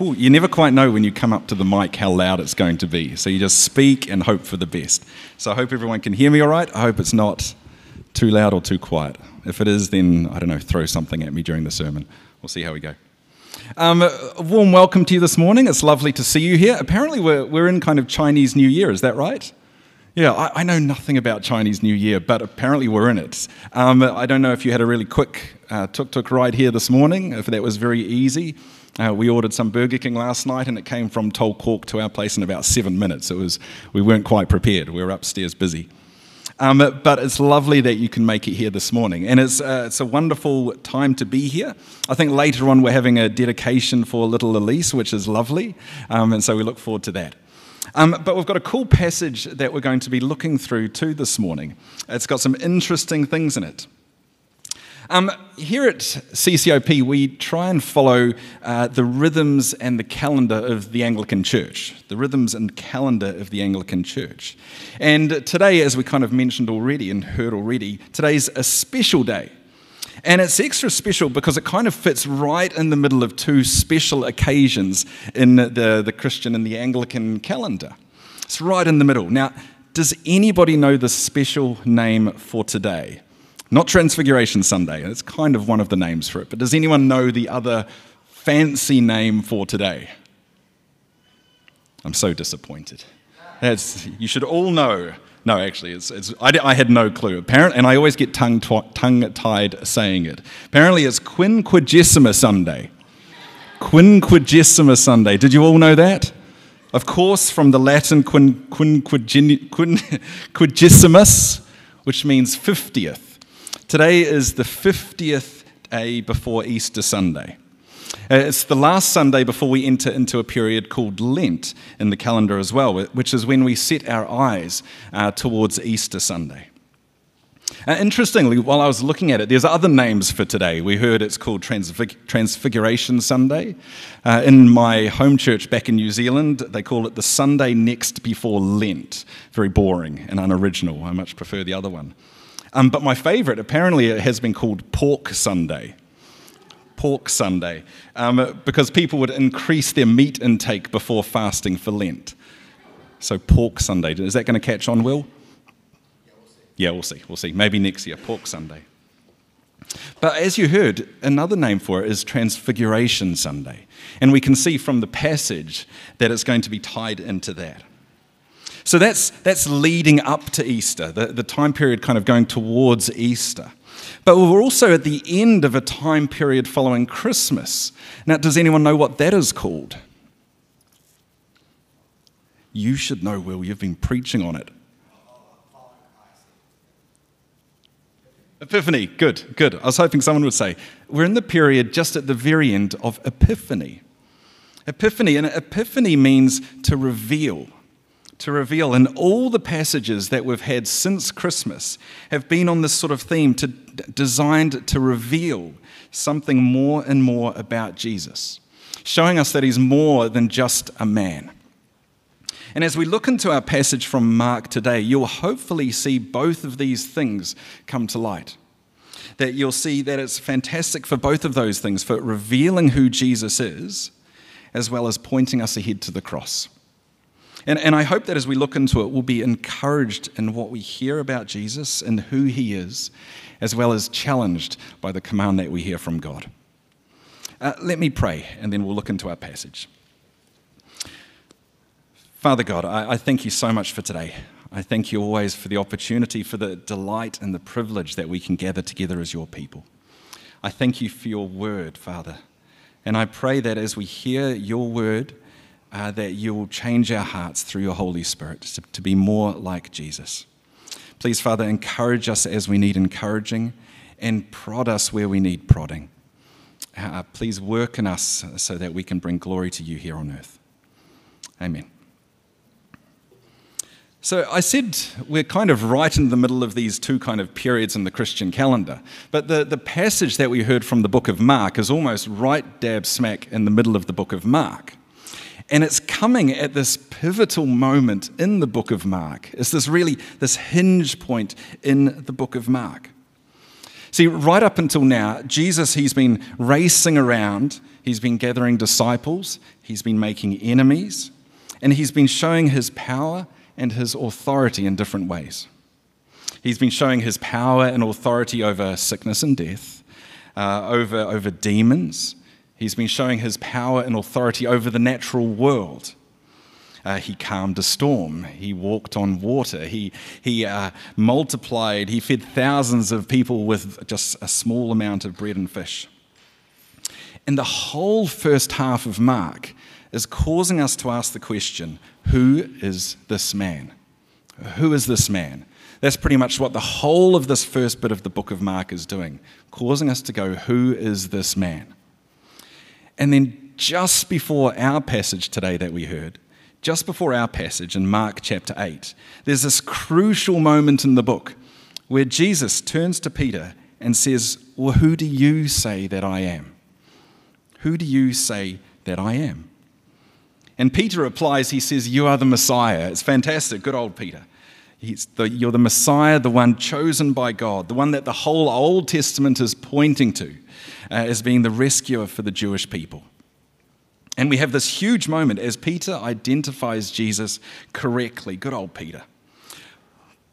you never quite know when you come up to the mic how loud it's going to be. So you just speak and hope for the best. So I hope everyone can hear me all right. I hope it's not too loud or too quiet. If it is, then I don't know, throw something at me during the sermon. We'll see how we go. Um, a warm welcome to you this morning. It's lovely to see you here. Apparently, we're, we're in kind of Chinese New Year, is that right? Yeah, I, I know nothing about Chinese New Year, but apparently we're in it. Um, I don't know if you had a really quick uh, tuk tuk ride here this morning, if that was very easy. Uh, we ordered some Burger King last night, and it came from Toul Kork to our place in about seven minutes. It was we weren't quite prepared. We were upstairs busy. Um, but it's lovely that you can make it here this morning. And it's, uh, it's a wonderful time to be here. I think later on we're having a dedication for little Elise, which is lovely. Um, and so we look forward to that. Um, but we've got a cool passage that we're going to be looking through too this morning. It's got some interesting things in it. Um, here at CCOP, we try and follow uh, the rhythms and the calendar of the Anglican Church, the rhythms and calendar of the Anglican Church. And today, as we kind of mentioned already and heard already, today's a special day. And it's extra special because it kind of fits right in the middle of two special occasions in the, the Christian and the Anglican calendar. It's right in the middle. Now, does anybody know the special name for today? Not Transfiguration Sunday, it's kind of one of the names for it, but does anyone know the other fancy name for today? I'm so disappointed. That's, you should all know. No, actually, it's, it's, I, I, had no clue. Apparently, and I always get tongue, tongue tied saying it. Apparently, it's Quinquagesima Sunday. Quinquagesima Sunday. Did you all know that? Of course, from the Latin quin, quinquagesimus, which means 50th. Today is the 50th day before Easter Sunday. Uh, it's the last Sunday before we enter into a period called Lent in the calendar as well, which is when we set our eyes uh, towards Easter Sunday. Uh, interestingly, while I was looking at it, there's other names for today. We heard it's called Transfig- Transfiguration Sunday. Uh, in my home church back in New Zealand, they call it the Sunday next before Lent. Very boring and unoriginal. I much prefer the other one. Um, but my favorite, apparently, it has been called Pork Sunday. Pork Sunday, um, because people would increase their meat intake before fasting for Lent. So, Pork Sunday. Is that going to catch on, Will? Yeah, we'll see. We'll see. Maybe next year, Pork Sunday. But as you heard, another name for it is Transfiguration Sunday. And we can see from the passage that it's going to be tied into that. So that's, that's leading up to Easter, the, the time period kind of going towards Easter. But we're also at the end of a time period following Christmas. Now, does anyone know what that is called? You should know, Will. You've been preaching on it. Epiphany, good, good. I was hoping someone would say, we're in the period just at the very end of Epiphany. Epiphany, and Epiphany means to reveal to reveal. And all the passages that we've had since Christmas have been on this sort of theme, to, designed to reveal something more and more about Jesus, showing us that he's more than just a man. And as we look into our passage from Mark today, you'll hopefully see both of these things come to light. That you'll see that it's fantastic for both of those things, for revealing who Jesus is, as well as pointing us ahead to the cross. And, and I hope that as we look into it, we'll be encouraged in what we hear about Jesus and who he is, as well as challenged by the command that we hear from God. Uh, let me pray, and then we'll look into our passage. Father God, I, I thank you so much for today. I thank you always for the opportunity, for the delight and the privilege that we can gather together as your people. I thank you for your word, Father. And I pray that as we hear your word, uh, that you will change our hearts through your Holy Spirit to, to be more like Jesus. Please, Father, encourage us as we need encouraging and prod us where we need prodding. Uh, please work in us so that we can bring glory to you here on earth. Amen. So I said we're kind of right in the middle of these two kind of periods in the Christian calendar. But the, the passage that we heard from the book of Mark is almost right dab smack in the middle of the book of Mark. And it's coming at this pivotal moment in the book of Mark. It's this really this hinge point in the book of Mark. See, right up until now, Jesus, he's been racing around, he's been gathering disciples, he's been making enemies, and he's been showing his power and his authority in different ways. He's been showing his power and authority over sickness and death, uh, over, over demons. He's been showing his power and authority over the natural world. Uh, he calmed a storm. He walked on water. He, he uh, multiplied. He fed thousands of people with just a small amount of bread and fish. And the whole first half of Mark is causing us to ask the question who is this man? Who is this man? That's pretty much what the whole of this first bit of the book of Mark is doing, causing us to go, Who is this man? And then just before our passage today that we heard, just before our passage in Mark chapter 8, there's this crucial moment in the book where Jesus turns to Peter and says, Well, who do you say that I am? Who do you say that I am? And Peter replies, He says, You are the Messiah. It's fantastic. Good old Peter. The, you're the Messiah, the one chosen by God, the one that the whole Old Testament is pointing to uh, as being the rescuer for the Jewish people. And we have this huge moment as Peter identifies Jesus correctly. Good old Peter.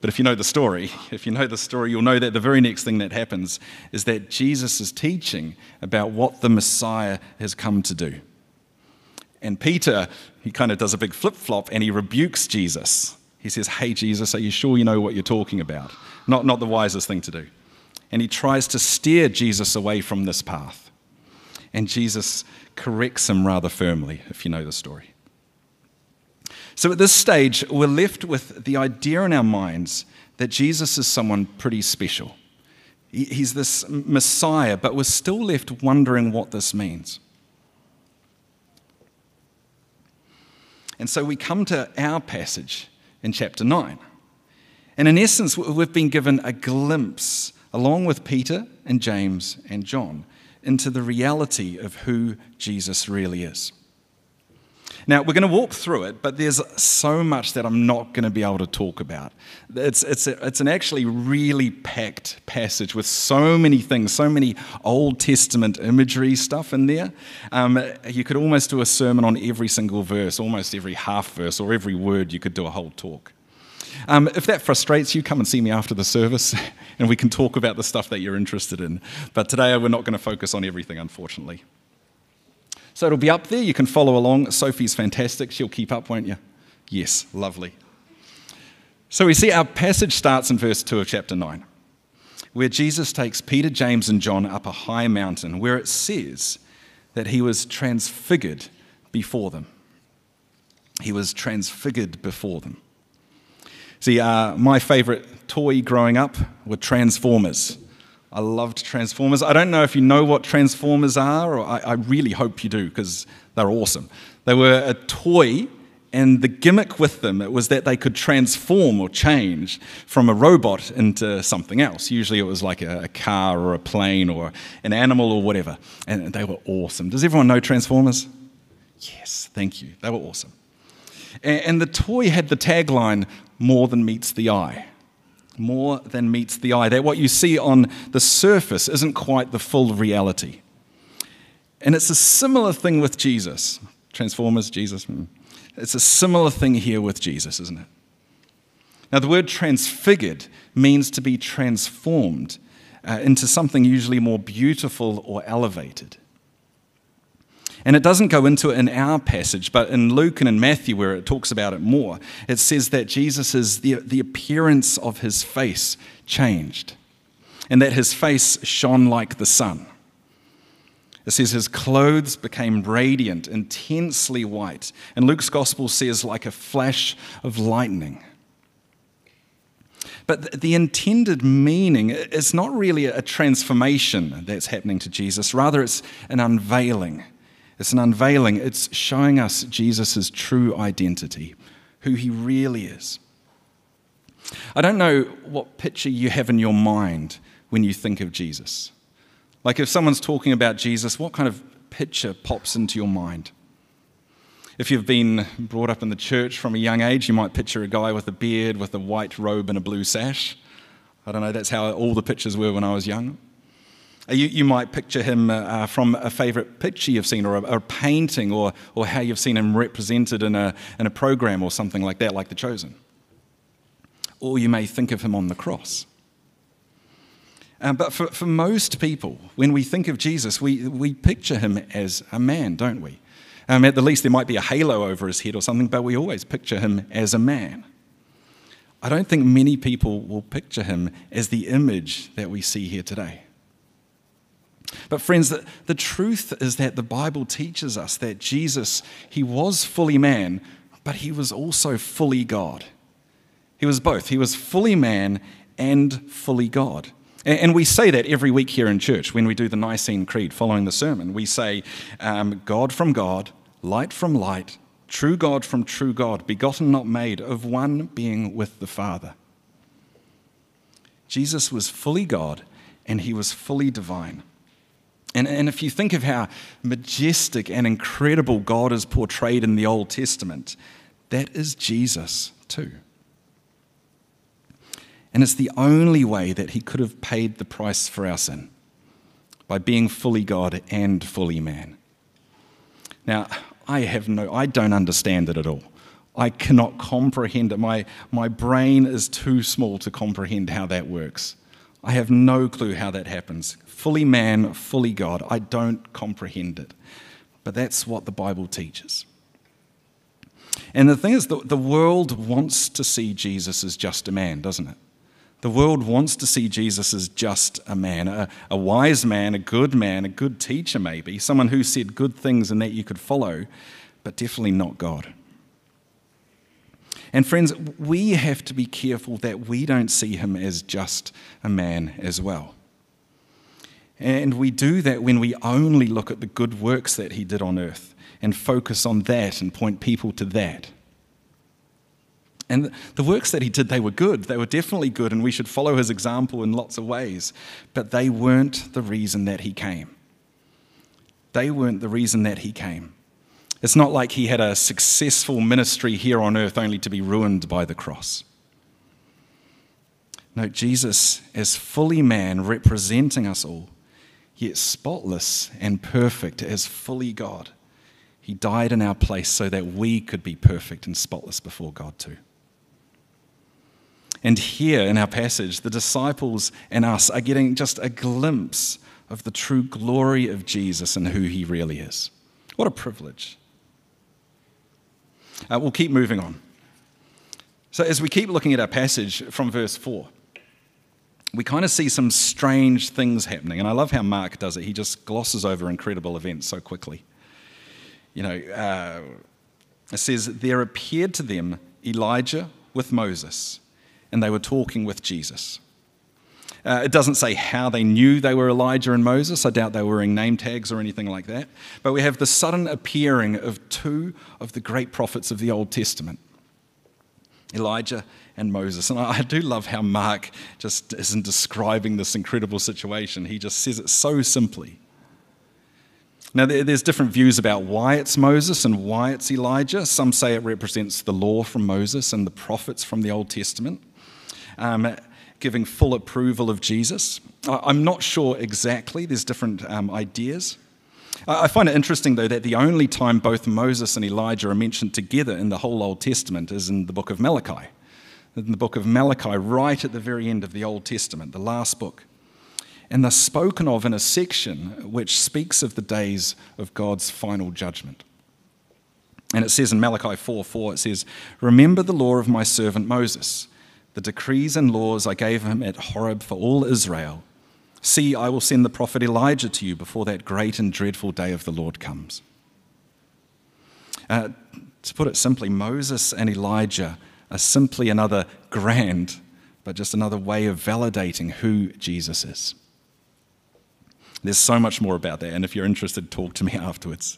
But if you know the story, if you know the story, you'll know that the very next thing that happens is that Jesus is teaching about what the Messiah has come to do. And Peter, he kind of does a big flip flop and he rebukes Jesus. He says, Hey, Jesus, are you sure you know what you're talking about? Not, not the wisest thing to do. And he tries to steer Jesus away from this path. And Jesus corrects him rather firmly, if you know the story. So at this stage, we're left with the idea in our minds that Jesus is someone pretty special. He's this Messiah, but we're still left wondering what this means. And so we come to our passage in chapter 9. And in essence, we've been given a glimpse, along with Peter and James and John, into the reality of who Jesus really is. Now, we're going to walk through it, but there's so much that I'm not going to be able to talk about. It's, it's, a, it's an actually really packed passage with so many things, so many Old Testament imagery stuff in there. Um, you could almost do a sermon on every single verse, almost every half verse, or every word, you could do a whole talk. Um, if that frustrates you, come and see me after the service and we can talk about the stuff that you're interested in. But today we're not going to focus on everything, unfortunately. So it'll be up there. You can follow along. Sophie's fantastic. She'll keep up, won't you? Yes, lovely. So we see our passage starts in verse 2 of chapter 9, where Jesus takes Peter, James, and John up a high mountain where it says that he was transfigured before them. He was transfigured before them. See, uh, my favorite toy growing up were Transformers. I loved Transformers. I don't know if you know what Transformers are, or I, I really hope you do because they're awesome. They were a toy, and the gimmick with them it was that they could transform or change from a robot into something else. Usually it was like a, a car or a plane or an animal or whatever. And they were awesome. Does everyone know Transformers? Yes, thank you. They were awesome. And, and the toy had the tagline, more than meets the eye more than meets the eye. That what you see on the surface isn't quite the full reality. And it's a similar thing with Jesus. Transformers, Jesus. Hmm. It's a similar thing here with Jesus, isn't it? Now, the word transfigured means to be transformed uh, into something usually more beautiful or elevated. And it doesn't go into it in our passage, but in Luke and in Matthew, where it talks about it more, it says that Jesus is the, the appearance of his face changed, and that his face shone like the sun. It says his clothes became radiant, intensely white. And Luke's gospel says, like a flash of lightning. But the intended meaning is not really a transformation that's happening to Jesus, rather, it's an unveiling. It's an unveiling, it's showing us Jesus' true identity, who he really is. I don't know what picture you have in your mind when you think of Jesus. Like if someone's talking about Jesus, what kind of picture pops into your mind? If you've been brought up in the church from a young age, you might picture a guy with a beard, with a white robe and a blue sash. I don't know, that's how all the pictures were when I was young. Uh, You, you might picture him uh, uh, from a favourite picture you've seen, or a, a painting, or, or how you've seen him represented in a, in a program or something like that, like The Chosen. Or you may think of him on the cross. Uh, but for, for most people, when we think of Jesus, we, we picture him as a man, don't we? Um, at the least, there might be a halo over his head or something, but we always picture him as a man. I don't think many people will picture him as the image that we see here today. But, friends, the, the truth is that the Bible teaches us that Jesus, he was fully man, but he was also fully God. He was both. He was fully man and fully God. And, we say that every week here in church when we do the Nicene Creed following the sermon. We say, um, God from God, light from light, true God from true God, begotten, not made, of one being with the Father. Jesus was fully God and he was fully divine. And, and if you think of how majestic and incredible God is portrayed in the Old Testament, that is Jesus too. And it's the only way that he could have paid the price for our sin by being fully God and fully man. Now, I have no, I don't understand it at all. I cannot comprehend it. My, my brain is too small to comprehend how that works. I have no clue how that happens. Fully man, fully God. I don't comprehend it. But that's what the Bible teaches. And the thing is, the, the world wants to see Jesus as just a man, doesn't it? The world wants to see Jesus as just a man, a, a, wise man, a good man, a good teacher, maybe, someone who said good things and that you could follow, but definitely not God. And friends, we have to be careful that we don't see him as just a man as well. And we do that when we only look at the good works that he did on earth and focus on that and point people to that. And the works that he did, they were good. They were definitely good, and we should follow his example in lots of ways. But they weren't the reason that he came. They weren't the reason that he came. It's not like he had a successful ministry here on earth only to be ruined by the cross. No, Jesus, as fully man, representing us all, yet spotless and perfect as fully God, he died in our place so that we could be perfect and spotless before God too. And here in our passage, the disciples and us are getting just a glimpse of the true glory of Jesus and who he really is. What a privilege. Uh, we'll keep moving on. So, as we keep looking at our passage from verse 4, we kind of see some strange things happening. And I love how Mark does it. He just glosses over incredible events so quickly. You know, uh, it says, There appeared to them Elijah with Moses and they were talking with Jesus. Uh, it doesn't say how they knew they were Elijah and Moses. I doubt they were wearing name tags or anything like that. But we have the sudden appearing of two of the great prophets of the Old Testament Elijah and Moses. And I do love how Mark just isn't describing this incredible situation, he just says it so simply. Now, there's different views about why it's Moses and why it's Elijah. Some say it represents the law from Moses and the prophets from the Old Testament um, giving full approval of Jesus. I'm not sure exactly, there's different um, ideas. I find it interesting, though, that the only time both Moses and Elijah are mentioned together in the whole Old Testament is in the book of Malachi. In the book of Malachi, right at the very end of the Old Testament, the last book. And they're spoken of in a section which speaks of the days of God's final judgment. And it says in Malachi 4 4, it says, Remember the law of my servant Moses the decrees and laws I gave him at Horeb for all Israel. See, I will send the prophet Elijah to you before that great and dreadful day of the Lord comes. Uh, to put it simply, Moses and Elijah are simply another grand, but just another way of validating who Jesus is. There's so much more about that, and if you're interested, talk to me afterwards.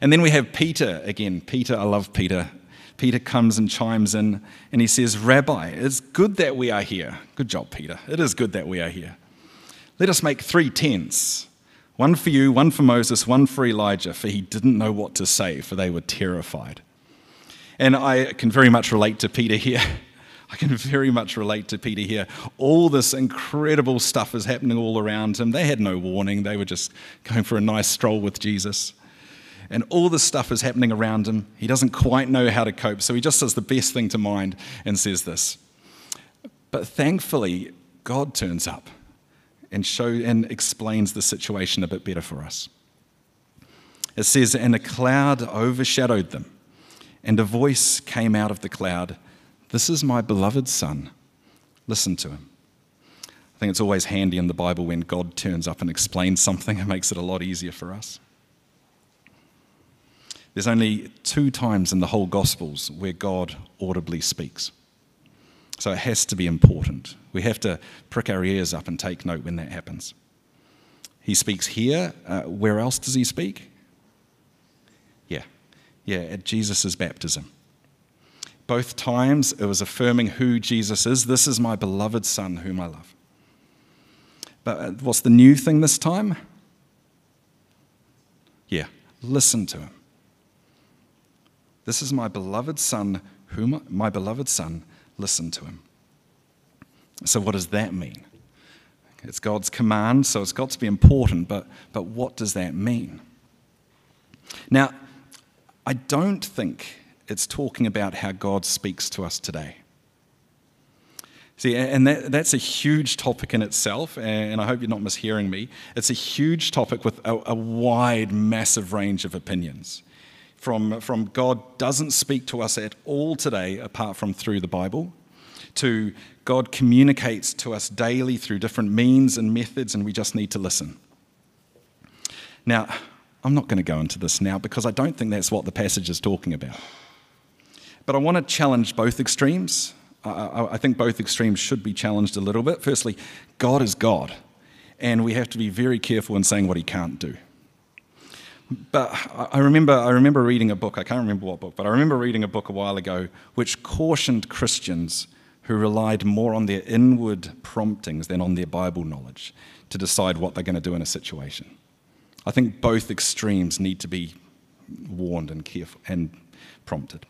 And then we have Peter again. Peter, I love Peter. Peter comes and chimes in and he says, Rabbi, it's good that we are here. Good job, Peter. It is good that we are here. Let us make three tents one for you, one for Moses, one for Elijah, for he didn't know what to say, for they were terrified. And I can very much relate to Peter here. I can very much relate to Peter here. All this incredible stuff is happening all around him. They had no warning, they were just going for a nice stroll with Jesus. And all this stuff is happening around him. He doesn't quite know how to cope, so he just does the best thing to mind and says this. But thankfully, God turns up and, show, and explains the situation a bit better for us. It says, And a cloud overshadowed them, and a voice came out of the cloud this is my beloved Son. Listen to him. I think it's always handy in the Bible when God turns up and explains something, it makes it a lot easier for us. There's only two times in the whole Gospels where God audibly speaks. So it has to be important. We have to prick our ears up and take note when that happens. He speaks here. Uh, where else does he speak? Yeah, yeah, at Jesus' baptism. Both times it was affirming who Jesus is. This is my beloved Son, whom I love. But uh, what's the new thing this time? Yeah, listen to him. This is my beloved Son, whom my beloved Son, listen to him. So, what does that mean? It's God's command, so it's got to be important, but, but what does that mean? Now, I don't think it's talking about how God speaks to us today. See, and that, that's a huge topic in itself, and I hope you're not mishearing me. It's a huge topic with a, a wide, massive range of opinions. From, from God doesn't speak to us at all today apart from through the Bible, to God communicates to us daily through different means and methods, and we just need to listen. Now, I'm not going to go into this now because I don't think that's what the passage is talking about. But I want to challenge both extremes. I, I think both extremes should be challenged a little bit. Firstly, God is God, and we have to be very careful in saying what he can't do. But I remember, I remember reading a book, I can't remember what book, but I remember reading a book a while ago which cautioned Christians who relied more on their inward promptings than on their Bible knowledge to decide what they're going to do in a situation. I think both extremes need to be warned and careful and prompted.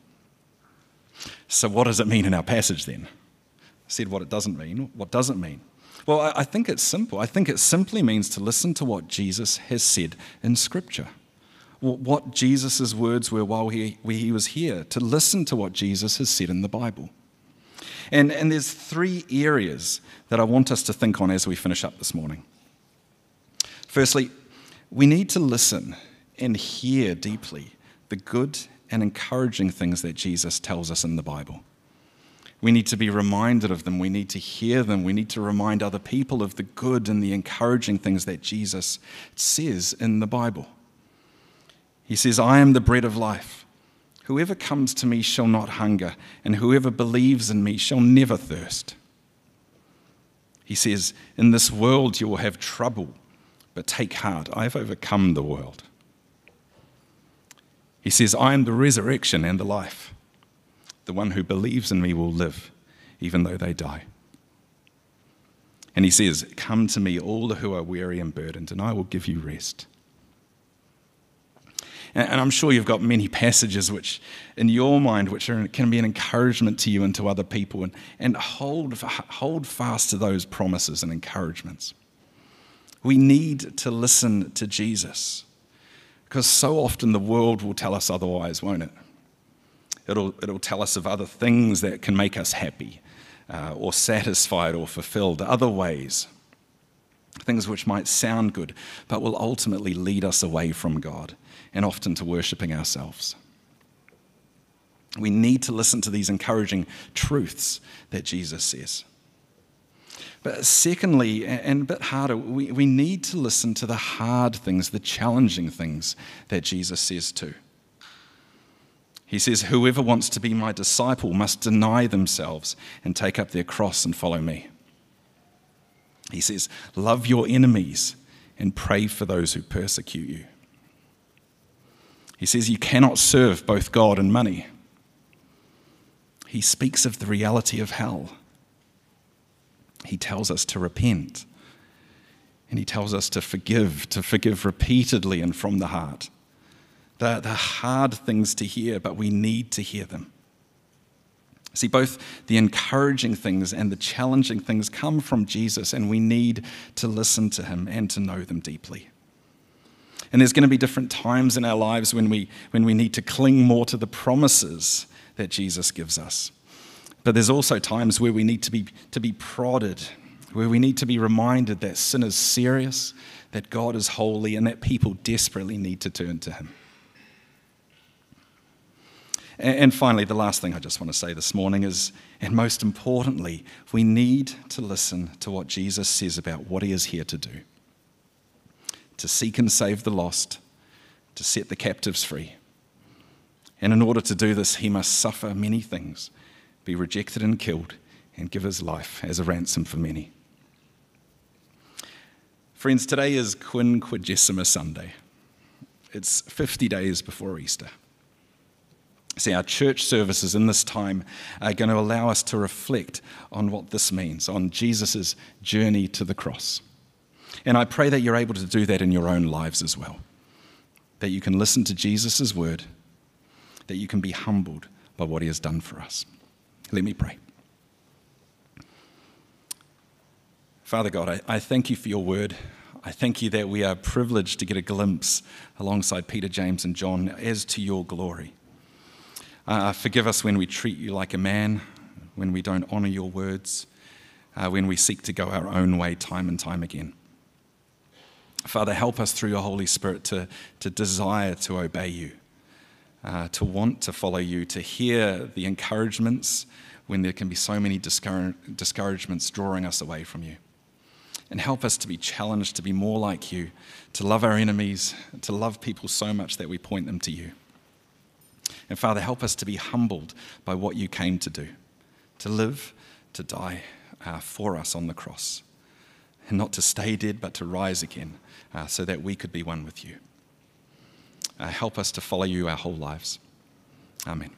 So, what does it mean in our passage then? I said what it doesn't mean. What does it mean? Well, I think it's simple. I think it simply means to listen to what Jesus has said in Scripture. What Jesus' words were while he, he was here, to listen to what Jesus has said in the Bible. And, and there's three areas that I want us to think on as we finish up this morning. Firstly, we need to listen and hear deeply the good and encouraging things that Jesus tells us in the Bible. We need to be reminded of them. We need to hear them. We need to remind other people of the good and the encouraging things that Jesus says in the Bible. He says, I am the bread of life. Whoever comes to me shall not hunger, and whoever believes in me shall never thirst. He says, In this world you will have trouble, but take heart, I have overcome the world. He says, I am the resurrection and the life. The one who believes in me will live, even though they die. And he says, Come to me, all who are weary and burdened, and I will give you rest. And I'm sure you've got many passages which, in your mind, which are, can be an encouragement to you and to other people. And, and hold, hold fast to those promises and encouragements. We need to listen to Jesus. Because so often the world will tell us otherwise, won't it? It'll, it'll tell us of other things that can make us happy uh, or satisfied or fulfilled, other ways. Things which might sound good, but will ultimately lead us away from God and often to worshipping ourselves. We need to listen to these encouraging truths that Jesus says. But secondly, and a bit harder, we, we need to listen to the hard things, the challenging things that Jesus says too. He says, Whoever wants to be my disciple must deny themselves and take up their cross and follow me. He says, Love your enemies and pray for those who persecute you. He says, You cannot serve both God and money. He speaks of the reality of hell he tells us to repent. And he tells us to forgive, to forgive repeatedly and from the heart. They're, they're hard things to hear, but we need to hear them. See, both the encouraging things and the challenging things come from Jesus, and we need to listen to him and to know them deeply. And there's going to be different times in our lives when we, when we need to cling more to the promises that Jesus gives us. But there's also times where we need to be, to be prodded, where we need to be reminded that sin is serious, that God is holy, and that people desperately need to turn to him. And finally, the last thing I just want to say this morning is, and most importantly, we need to listen to what Jesus says about what he is here to do to seek and save the lost, to set the captives free. And in order to do this, he must suffer many things, be rejected and killed, and give his life as a ransom for many. Friends, today is Quinquagesima Sunday. It's 50 days before Easter. See, our church services in this time are going to allow us to reflect on what this means, on Jesus' journey to the cross. And I pray that you're able to do that in your own lives as well. That you can listen to Jesus' word, that you can be humbled by what he has done for us. Let me pray. Father God, I, I thank you for your word. I thank you that we are privileged to get a glimpse alongside Peter, James, and John as to your glory. Uh, forgive us when we treat you like a man, when we don't honor your words, uh, when we seek to go our own way time and time again. Father, help us through your Holy Spirit to, to desire to obey you, uh, to want to follow you, to hear the encouragements when there can be so many discour- discouragements drawing us away from you. And help us to be challenged to be more like you, to love our enemies, to love people so much that we point them to you. And Father, help us to be humbled by what you came to do to live, to die uh, for us on the cross. And not to stay dead, but to rise again uh, so that we could be one with you. Uh, help us to follow you our whole lives. Amen.